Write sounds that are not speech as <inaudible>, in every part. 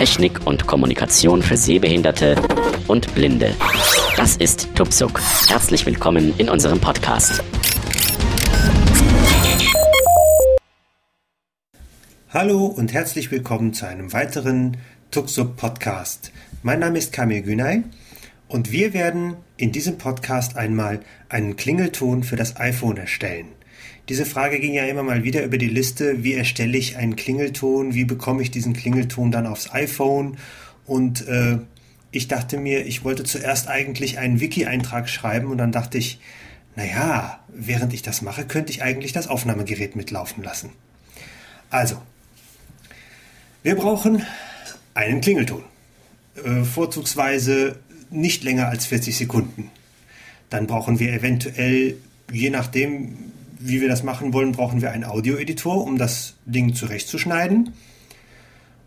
Technik und Kommunikation für Sehbehinderte und Blinde. Das ist Tupsuk. Herzlich willkommen in unserem Podcast. Hallo und herzlich willkommen zu einem weiteren Tuxup Podcast. Mein Name ist Kamil Günay und wir werden in diesem Podcast einmal einen Klingelton für das iPhone erstellen. Diese Frage ging ja immer mal wieder über die Liste, wie erstelle ich einen Klingelton, wie bekomme ich diesen Klingelton dann aufs iPhone und äh, ich dachte mir, ich wollte zuerst eigentlich einen Wiki-Eintrag schreiben und dann dachte ich, naja, während ich das mache, könnte ich eigentlich das Aufnahmegerät mitlaufen lassen. Also, wir brauchen einen Klingelton. Äh, vorzugsweise nicht länger als 40 Sekunden. Dann brauchen wir eventuell, je nachdem, wie wir das machen wollen, brauchen wir einen Audioeditor, um das Ding zurechtzuschneiden.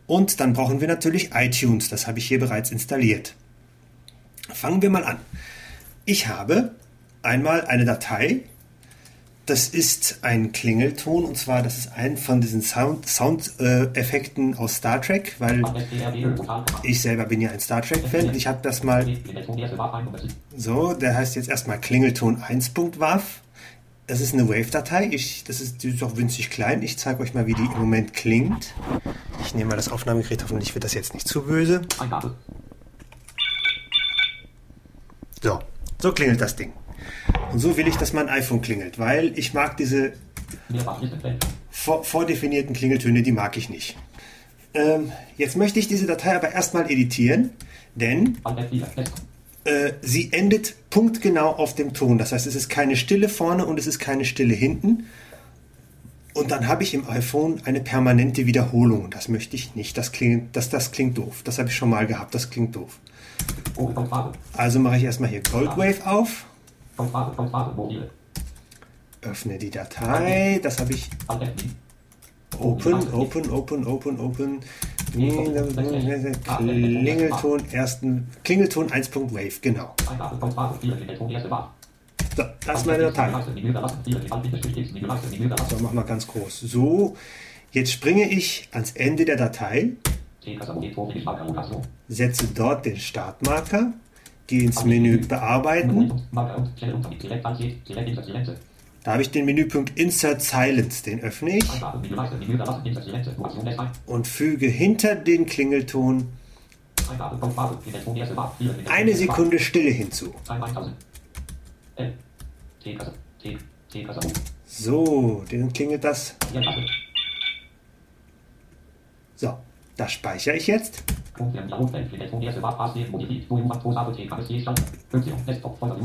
Und dann brauchen wir natürlich iTunes, das habe ich hier bereits installiert. Fangen wir mal an. Ich habe einmal eine Datei, das ist ein Klingelton und zwar das ist ein von diesen Soundeffekten Sound, äh, aus Star Trek, weil ich selber bin ja ein Star Trek-Fan ich habe das mal. So, der heißt jetzt erstmal Klingelton 1.wav. Das ist eine Wave-Datei. das ist, die ist auch winzig klein. Ich zeige euch mal, wie die im Moment klingt. Ich nehme mal das Aufnahmegerät, hoffentlich wird das jetzt nicht zu böse. So, so klingelt das Ding. Und so will ich, dass mein iPhone klingelt, weil ich mag diese vor, vordefinierten Klingeltöne, die mag ich nicht. Ähm, jetzt möchte ich diese Datei aber erstmal editieren, denn äh, sie endet punktgenau auf dem Ton. Das heißt, es ist keine Stille vorne und es ist keine Stille hinten. Und dann habe ich im iPhone eine permanente Wiederholung. Das möchte ich nicht. Das klingt, das, das klingt doof. Das habe ich schon mal gehabt. Das klingt doof. Also mache ich erstmal hier Goldwave auf. Öffne die Datei. Das habe ich. Open, open, open, open, open. Klingelton ersten. Klingelton 1.wave, genau. So, das ist meine Datei. So, mach mal ganz groß. So, jetzt springe ich ans Ende der Datei. Setze dort den Startmarker. Gehe ins Menü Bearbeiten. Da habe ich den Menüpunkt Insert Silence, den öffne ich und füge hinter den Klingelton eine Sekunde Stille hinzu. So, dann klingelt das. So, das speichere ich jetzt.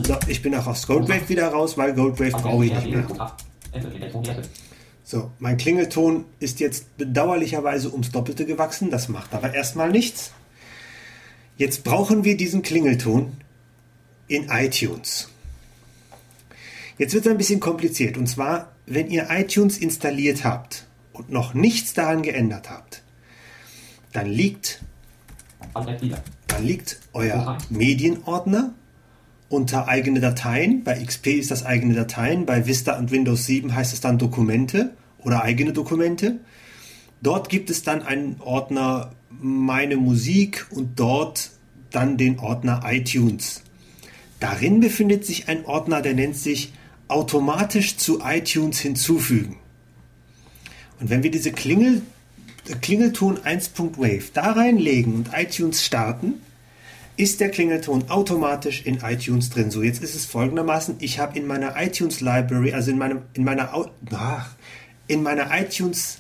So, ich bin auch aus Goldwave wieder raus, weil Goldwave brauche ich nicht mehr. So, mein Klingelton ist jetzt bedauerlicherweise ums Doppelte gewachsen, das macht aber erstmal nichts. Jetzt brauchen wir diesen Klingelton in iTunes. Jetzt wird es ein bisschen kompliziert und zwar, wenn ihr iTunes installiert habt und noch nichts daran geändert habt, dann liegt da liegt euer Medienordner unter eigene Dateien. Bei XP ist das eigene Dateien. Bei Vista und Windows 7 heißt es dann Dokumente oder eigene Dokumente. Dort gibt es dann einen Ordner Meine Musik und dort dann den Ordner iTunes. Darin befindet sich ein Ordner, der nennt sich automatisch zu iTunes hinzufügen. Und wenn wir diese Klingel Klingelton 1.wave da reinlegen und iTunes starten, ist der Klingelton automatisch in iTunes drin. So, jetzt ist es folgendermaßen, ich habe in meiner iTunes Library, also in meinem in meiner ach, in meiner iTunes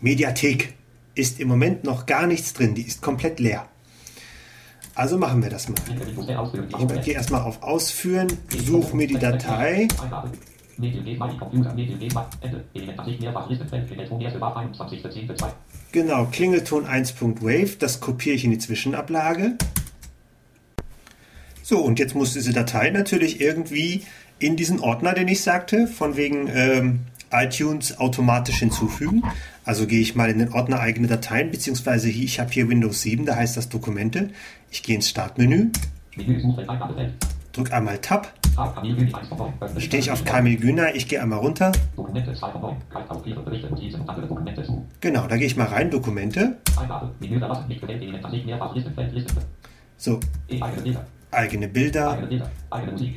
Mediathek ist im Moment noch gar nichts drin, die ist komplett leer. Also machen wir das mal. Ich gehe erstmal auf Ausführen, suche mir die Datei Genau, Klingelton 1.wave, das kopiere ich in die Zwischenablage. So, und jetzt muss diese Datei natürlich irgendwie in diesen Ordner, den ich sagte, von wegen ähm, iTunes automatisch hinzufügen. Also gehe ich mal in den Ordner eigene Dateien, beziehungsweise hier, ich habe hier Windows 7, da heißt das Dokumente. Ich gehe ins Startmenü, drücke einmal Tab Tab Kamil Güni 1 von 9. Öffne Stehe ich auf Kamil Günay, ich gehe einmal runter. Dokumente 2 von 9. Greif auf Briefe, Berichte, Notizen und andere Dokumente zu. Genau, da gehe ich mal rein, Dokumente. So. Eigene Bilder.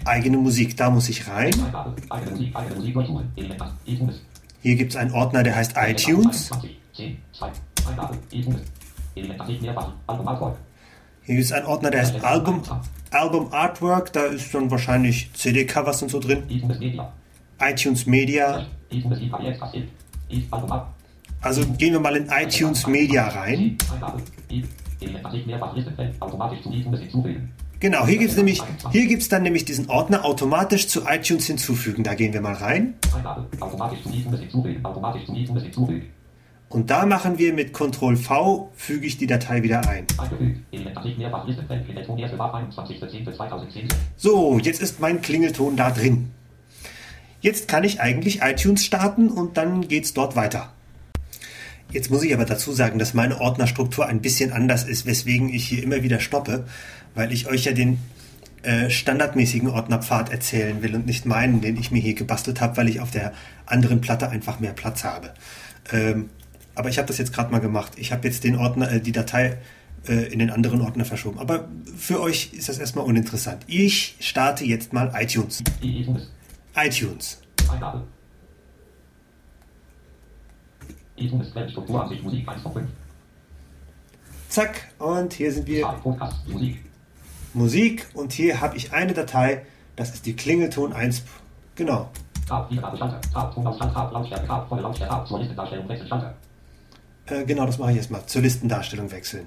eigene Musik. da muss ich rein. Eingabe. Eigene Musik. Eigene Musik durchsuchen. Element 8. iTunes. Hier gibt es einen Ordner, der heißt iTunes. 20. 10. 2. Eingabe. iTunes. Element nicht mehrfach. Album Artwork. Hier gibt es einen Ordner, der heißt Album, Album Artwork, da ist dann wahrscheinlich CD-Covers und so drin. iTunes Media. Also gehen wir mal in iTunes Media rein. Genau, hier gibt es nämlich, hier gibt's dann nämlich diesen Ordner automatisch zu iTunes hinzufügen. Da gehen wir mal rein. Automatisch zu hinzufügen. Und da machen wir mit Ctrl V, füge ich die Datei wieder ein. Eingefügt. Element nicht mehrfach. Listenfeld. Klingelton 1. War 21.10.2010. So, jetzt ist mein Klingelton da drin. Jetzt kann ich eigentlich iTunes starten und dann geht's dort weiter. Jetzt muss ich aber dazu sagen, dass meine Ordnerstruktur ein bisschen anders ist, weswegen ich hier immer wieder stoppe, weil ich euch ja den äh, standardmäßigen Ordnerpfad erzählen will und nicht meinen, den ich mir hier gebastelt habe, weil ich auf der anderen Platte einfach mehr Platz habe. Ähm, aber ich habe das jetzt gerade mal gemacht. Ich habe jetzt den Ordner, äh, die Datei äh, in den anderen Ordner verschoben. Aber für euch ist das erstmal uninteressant. Ich starte jetzt mal iTunes. iTunes. iTunes. ITunes Quellenstrukturansicht Musik 1 von 5. Zack. Und hier sind wir Musik. Und hier habe ich eine Datei, das ist die Klingelton 1. Genau. Tab. Tab. Tab. Tab Lautstärke. Tab zur Listendarstellung wechseln Schalter. Äh, genau, das mache ich erstmal. Zur Listendarstellung wechseln.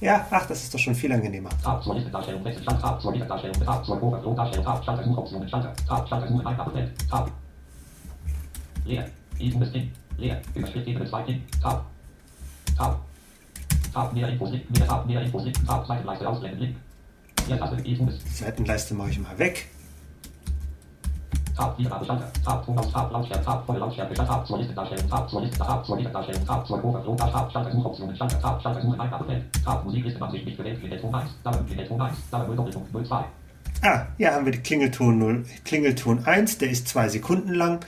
Ja, ach, das ist doch schon viel angenehmer. Tab zur Listendarstellung wechseln Schalter. Tab zur Listendarstellung. Tab zur Overflow-Darstellung. Tab Schalter Suchoptionen Schalter. Tab Schalter Suchen Eingabefeld. Tab. Leer. iTunes Ding. Leer. Überschrift Ebene 2 Ding. Tab. Tab. Tab mehr Infos Link. Mehr Tab mehr Infos Link. Tab Seitenleiste ausblenden Link. Leertaste. Die Seitenleiste mache ich mal weg. Tab Schalter. Tab Tonaus. Tab Lautstärke. Tab volle Lautstärke. Tab zur Listendarstellung. Tab zur Listen. Tab zur Listendarstellung. Tab zur Overflow. Tab Schalter Suchoptionen Schalter. Tab Schalter Suchen Eingabefeld. Tab Musiklistenansicht nicht gewählt. Klingelton 1. Dauer Klingelton 1. Dauer 0 Doppelpunkt 02. Ah, hier haben wir die Klingelton 0, Klingelton 1, der ist zwei Sekunden lang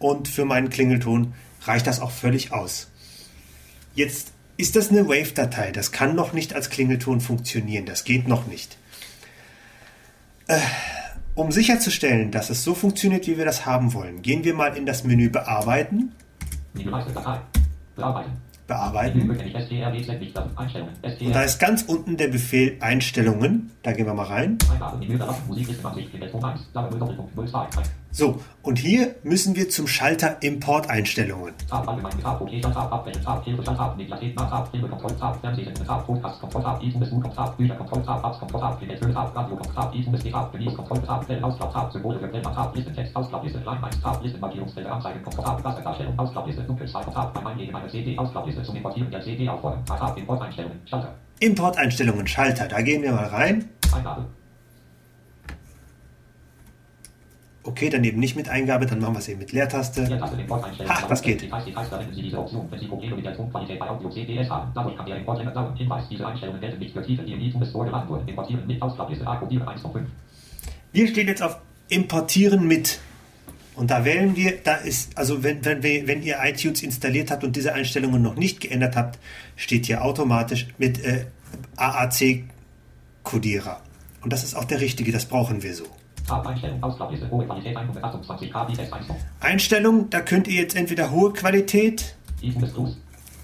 und für meinen Klingelton reicht das auch völlig aus. Jetzt ist das eine Wave-Datei, das kann noch nicht als Klingelton funktionieren, das geht noch nicht. Äh, um sicherzustellen, dass es so funktioniert, wie wir das haben wollen, gehen wir mal in das Menü Bearbeiten. Bearbeiten. Und da ist ganz unten der Befehl Einstellungen, da gehen wir mal rein. Eingabe. Menü verlassen. Musiklistenansicht. Klingelton 1. Dauer 0 Doppelpunkt 02. So, und hier müssen wir zum Schalter Import-Einstellungen. Tab allgemein. Tab OK. Tab Abwählen. Tab Hilfe. Tab Mediathek. Tab Filme. Kontroll. Tab Fernsehen. Tab Podcast. Kontroll. Tab iTunes. Suchen. Tab Bücher. Kontroll. Tab Apps. Kontroll. Tab Klingeltöne. Tab Radio. Tab iTunes. Tab Genieß. Kontroll. Tab Quellen. Ausklapp. Tab Symbole. Quellen. Tab Listentext. Ausklapp. Liste. Line 1. Tab Listenmarkierungsfelder. Anzeigen. Kontroll. Tab Rasterdarstellung. Ausklappliste. Dunkelzeichen. Tab beim Eingeben einer CD. Ausklappliste zum Importieren der CD auffordern. Tab Import-Einstellungen. Schalter. Import-Einstellungen, Schalter, da gehen wir mal rein. Eingabe. Okay, dann eben nicht mit Eingabe, dann machen wir es eben mit Leertaste. Ach, das geht. Details, Details verwenden Sie diese Option, wenn Sie Probleme mit der Tonqualität bei Audio CDS haben. Dadurch kann der Import länger dauern. Hinweis, diese Einstellungen gelten nicht für Titel, die in iTunes vorgeladen wurden. Importieren mit Ausklappliste. Akkopieren 1 von 5. Wir stehen jetzt auf Importieren mit. Und da wählen wir, da ist, also wenn, wenn, wir- wenn ihr iTunes installiert habt und diese Einstellungen noch nicht geändert habt, steht hier automatisch mit äh, AAC-Kodierer. Und das ist auch der richtige, das brauchen wir so. Einstellung. Ausklappliste. Hohe Qualität 128 kbps 1 von. Einstellung, da könnt ihr jetzt entweder hohe Qualität,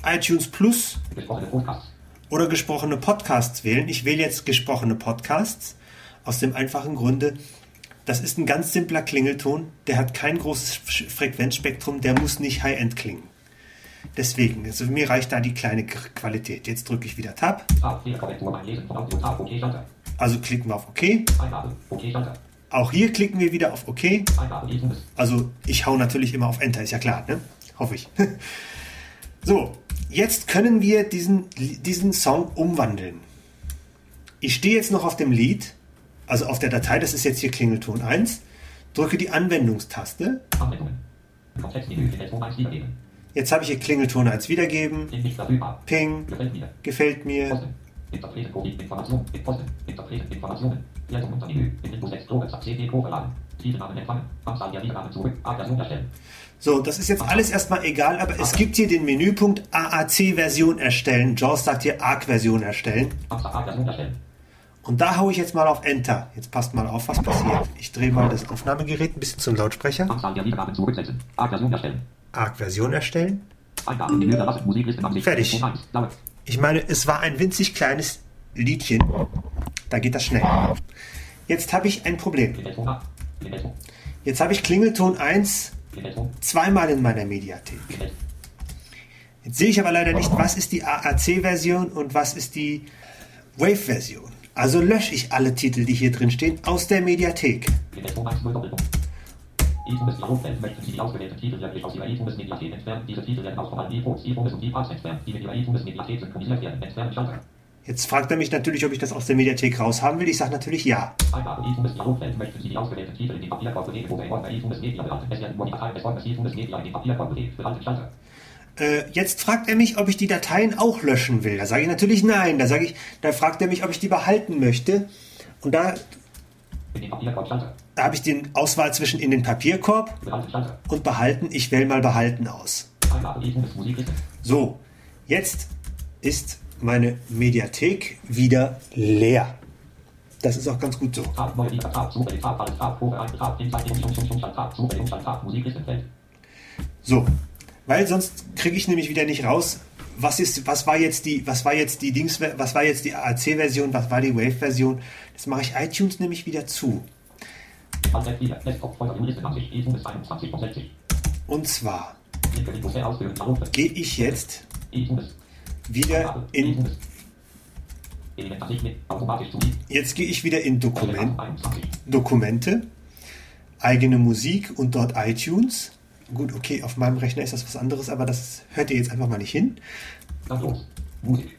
iTunes Plus. oder gesprochene Podcasts wählen. Ich wähle jetzt gesprochene Podcasts aus dem einfachen Grunde, das ist ein ganz simpler Klingelton, der hat kein großes Frequenzspektrum, der muss nicht High-End klingen. Deswegen, also mir reicht da die kleine Qualität. Jetzt drücke ich wieder Tab, also klicken wir auf OK. Auch hier klicken wir wieder auf OK. Also ich hau natürlich immer auf Enter, ist ja klar, ne? Hoffe ich. <laughs> so, jetzt können wir diesen, diesen Song umwandeln. Ich stehe jetzt noch auf dem Lied, also auf der Datei, das ist jetzt hier Klingelton 1, drücke die Anwendungstaste. Anwendungen. Kontextmenü. Klingelton 1 wiedergeben. Jetzt habe ich hier Klingelton 1 wiedergeben. Ping, Gefällt mir. gefällt mir. Posten. Interpreten Code. Information. Posten. Interpreten Informationen. Wertung unter Menü. In Windows 6 Pro Website CD hochladen. Titelnamen empfangen. Anzahl der Wiedergaben zurück. A-Version erstellen. So, das ist jetzt alles erstmal egal, aber es gibt hier den Menüpunkt AAC-Version erstellen. JAWS sagt hier ARC-Version erstellen. Und da haue ich jetzt mal auf Enter. Jetzt passt mal auf, was passiert. Ich drehe mal das Aufnahmegerät ein bisschen zum Lautsprecher. ARC-Version erstellen. Fertig. Telefon 1. Laut. Ich meine, es war ein winzig kleines Liedchen. Da geht das schnell. Jetzt habe ich ein Problem. Jetzt habe ich Klingelton 1 Klingelton. zweimal in meiner Mediathek. Jetzt sehe ich aber leider nicht, was ist die AAC-Version und was ist die Wave-Version. Also lösche ich alle Titel, die hier drin stehen, aus der Mediathek. Klingelton 1 0 Doppelpunkt. iTunes Dialogfeld möchten Sie die ausgewählten Titel wirklich aus Ihrer iTunes Mediathek entfernen. Diese Titel werden auch von allen iPhones, iPhones und iPads entfernt, die mit Ihrer iTunes Mediathek synchronisiert werden. Entfernen Schalter. Jetzt fragt er mich natürlich, ob ich das aus der Mediathek raushaben will. Ich sage natürlich ja. Äh, jetzt fragt er mich, ob ich die Dateien auch löschen will. Da sage ich natürlich nein. Da sage ich, da fragt er mich, ob ich die behalten möchte. Und da, da habe ich die Auswahl zwischen in den Papierkorb und behalten. Ich wähle mal behalten aus. So, jetzt ist meine Mediathek wieder leer. Das ist auch ganz gut so. So, weil sonst kriege ich nämlich wieder nicht raus, was ist, was war jetzt die, was war jetzt die Dings, was war jetzt die AAC-Version, was war die Wave-Version. Das mache ich iTunes nämlich wieder zu. Alt 4, Desktop, Folger, Listenansicht, iTunes 21 von 60. Und zwar gehe ich jetzt. Wieder in, jetzt gehe ich wieder in Dokument, 21. Dokumente, eigene Musik und dort iTunes. Gut, okay, auf meinem Rechner ist das was anderes, aber das hört ihr jetzt einfach mal nicht hin. Musik.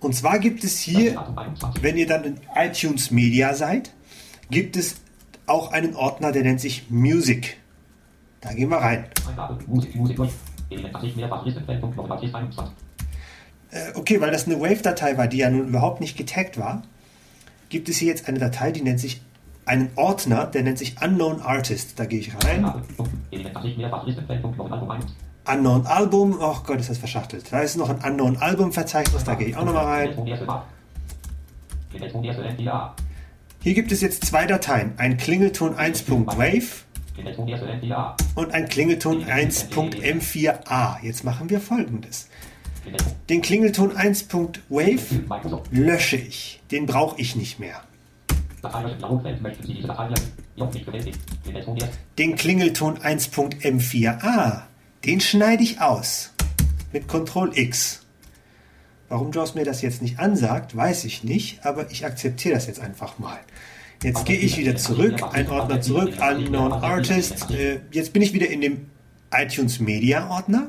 Und zwar gibt es hier Datum 21. Wenn ihr dann in iTunes Media seid, gibt es auch einen Ordner, der nennt sich Music. Da gehen wir rein. Eingabe, Musik, Musik, okay, weil das eine Wave-Datei war, die ja nun überhaupt nicht getaggt war, gibt es hier jetzt eine Datei, die nennt sich einen Ordner, der nennt sich Unknown Artist. Da gehe ich rein. Eingabe, Punkt. Elementansicht, mehrfach Listenfeld, Punkt, Nummer 21. Unknown Album, oh Gott, ist das verschachtelt. Da ist noch ein Unknown Album Verzeichnis, da gehe ich auch nochmal rein. Hier gibt es jetzt zwei Dateien, ein Klingelton 1.wave Klingelton, erste NDA. und ein Klingelton 1.m4a. Jetzt machen wir folgendes. Den Klingelton 1.wave Microsoft. lösche ich. Den brauche ich nicht mehr. Den Klingelton 1.m4a, den schneide ich aus. Mit Ctrl X. Warum JAWS mir das jetzt nicht ansagt, weiß ich nicht, aber ich akzeptiere das jetzt einfach mal. Jetzt gehe ich wieder zurück, ein Ordner zurück, Unknown Artist. Äh, jetzt bin ich wieder in dem iTunes Media Ordner.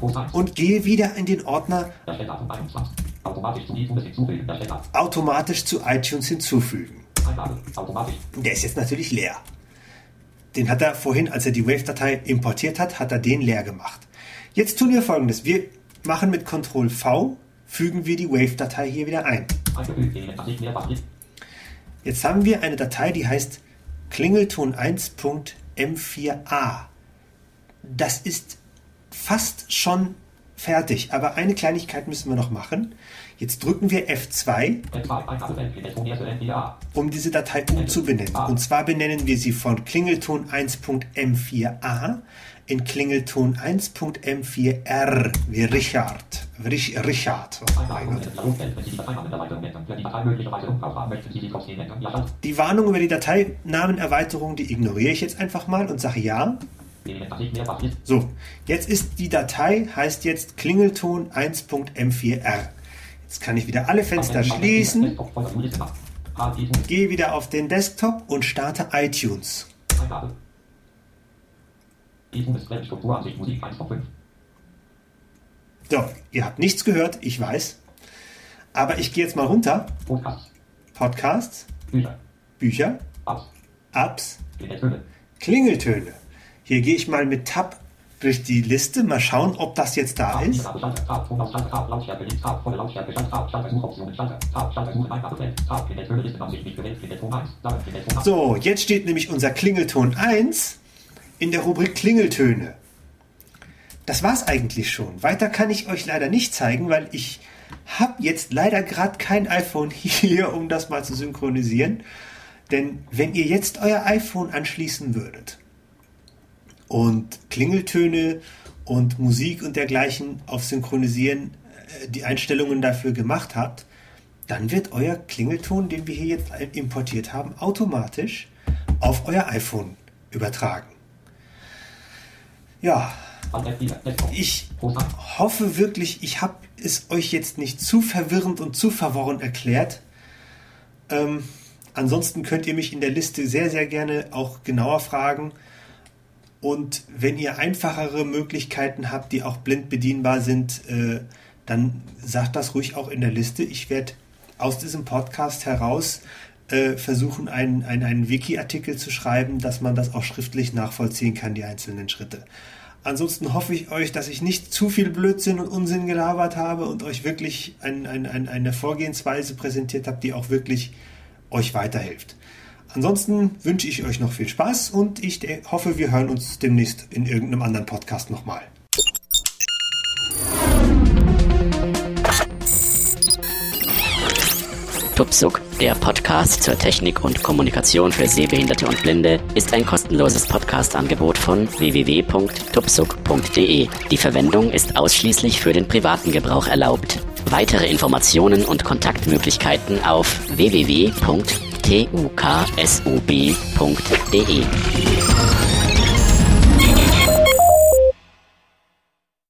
Und gehe wieder in den Ordner Erstelldatum 21. Automatisch zu iTunes hinzufügen. Der ist jetzt natürlich leer. Den hat er vorhin, als er die Wave-Datei importiert hat, hat er den leer gemacht. Jetzt tun wir folgendes. Wir machen mit Ctrl V, fügen wir die Wave-Datei hier wieder ein. Jetzt haben wir eine Datei, die heißt Klingelton 1.m4a. Das ist fast schon fertig, aber eine Kleinigkeit müssen wir noch machen. Jetzt drücken wir F2 F2. Eingabefeld. Klingelton, erste NDA. um diese Datei umzubenennen. Und zwar benennen wir sie von Klingelton 1.m4a in Klingelton 1.m4r wie Richard. Rich, Richard. Oh. Die Warnung über die Dateinamenerweiterung, die ignoriere ich jetzt einfach mal und sage ja. So, jetzt ist die Datei, heißt jetzt Klingelton 1.m4r. Jetzt kann ich wieder alle Fenster schließen, Desktop, Folder, Liste. H, iTunes. gehe wieder auf den Desktop und starte iTunes. Eingabe. iTunes. Quellenstrukturansicht. Musik 1 von 5. So, ihr habt nichts gehört, ich weiß. Aber ich gehe jetzt mal runter. Podcast. Podcasts, Bücher. Bücher, Apps. Apps, Klingeltöne. Klingeltöne. Hier gehe ich mal mit Tab durch die Liste, mal schauen, ob das jetzt da ist. Tab, Schalter, Tab, Tonausschalter, Tab, Lautstärke links, Tab, volle Lautstärke, Schalter, Tab, Schalter, Suchoptionen, Schalter, Tab, Schalter, Suchen, Eingabefeld, Tab, Klingeltöne, Listenansicht, nicht gewählt, Klingelton 1, Sagen, Klingelton 1. So, jetzt steht nämlich unser Klingelton 1 in der Rubrik Klingeltöne. Das war's eigentlich schon. Weiter kann ich euch leider nicht zeigen, weil ich habe jetzt leider gerade kein iPhone hier, um das mal zu synchronisieren. Denn wenn ihr jetzt euer iPhone anschließen würdet und Klingeltöne und Musik und dergleichen auf Synchronisieren äh, die Einstellungen dafür gemacht habt, dann wird euer Klingelton, den wir hier jetzt importiert haben, automatisch auf euer iPhone übertragen. Ja, ich hoffe wirklich, ich habe es euch jetzt nicht zu verwirrend und zu verworren erklärt. Ähm, ansonsten könnt ihr mich in der Liste sehr, sehr gerne auch genauer fragen. Und wenn ihr einfachere Möglichkeiten habt, die auch blind bedienbar sind, äh, dann sagt das ruhig auch in der Liste. Ich werde aus diesem Podcast heraus äh, versuchen, einen, einen, einen Wiki-Artikel zu schreiben, dass man das auch schriftlich nachvollziehen kann, die einzelnen Schritte. Ansonsten hoffe ich euch, dass ich nicht zu viel Blödsinn und Unsinn gelabert habe und euch wirklich ein, ein, ein, eine Vorgehensweise präsentiert habe, die auch wirklich euch weiterhilft. Ansonsten wünsche ich euch noch viel Spaß und ich hoffe, wir hören uns demnächst in irgendeinem anderen Podcast nochmal. Tupsuk, der Podcast zur Technik und Kommunikation für Sehbehinderte und Blinde, ist ein kostenloses Podcast-Angebot von www.tupsuk.de. Die Verwendung ist ausschließlich für den privaten Gebrauch erlaubt. Weitere Informationen und Kontaktmöglichkeiten auf www.tuksub.de.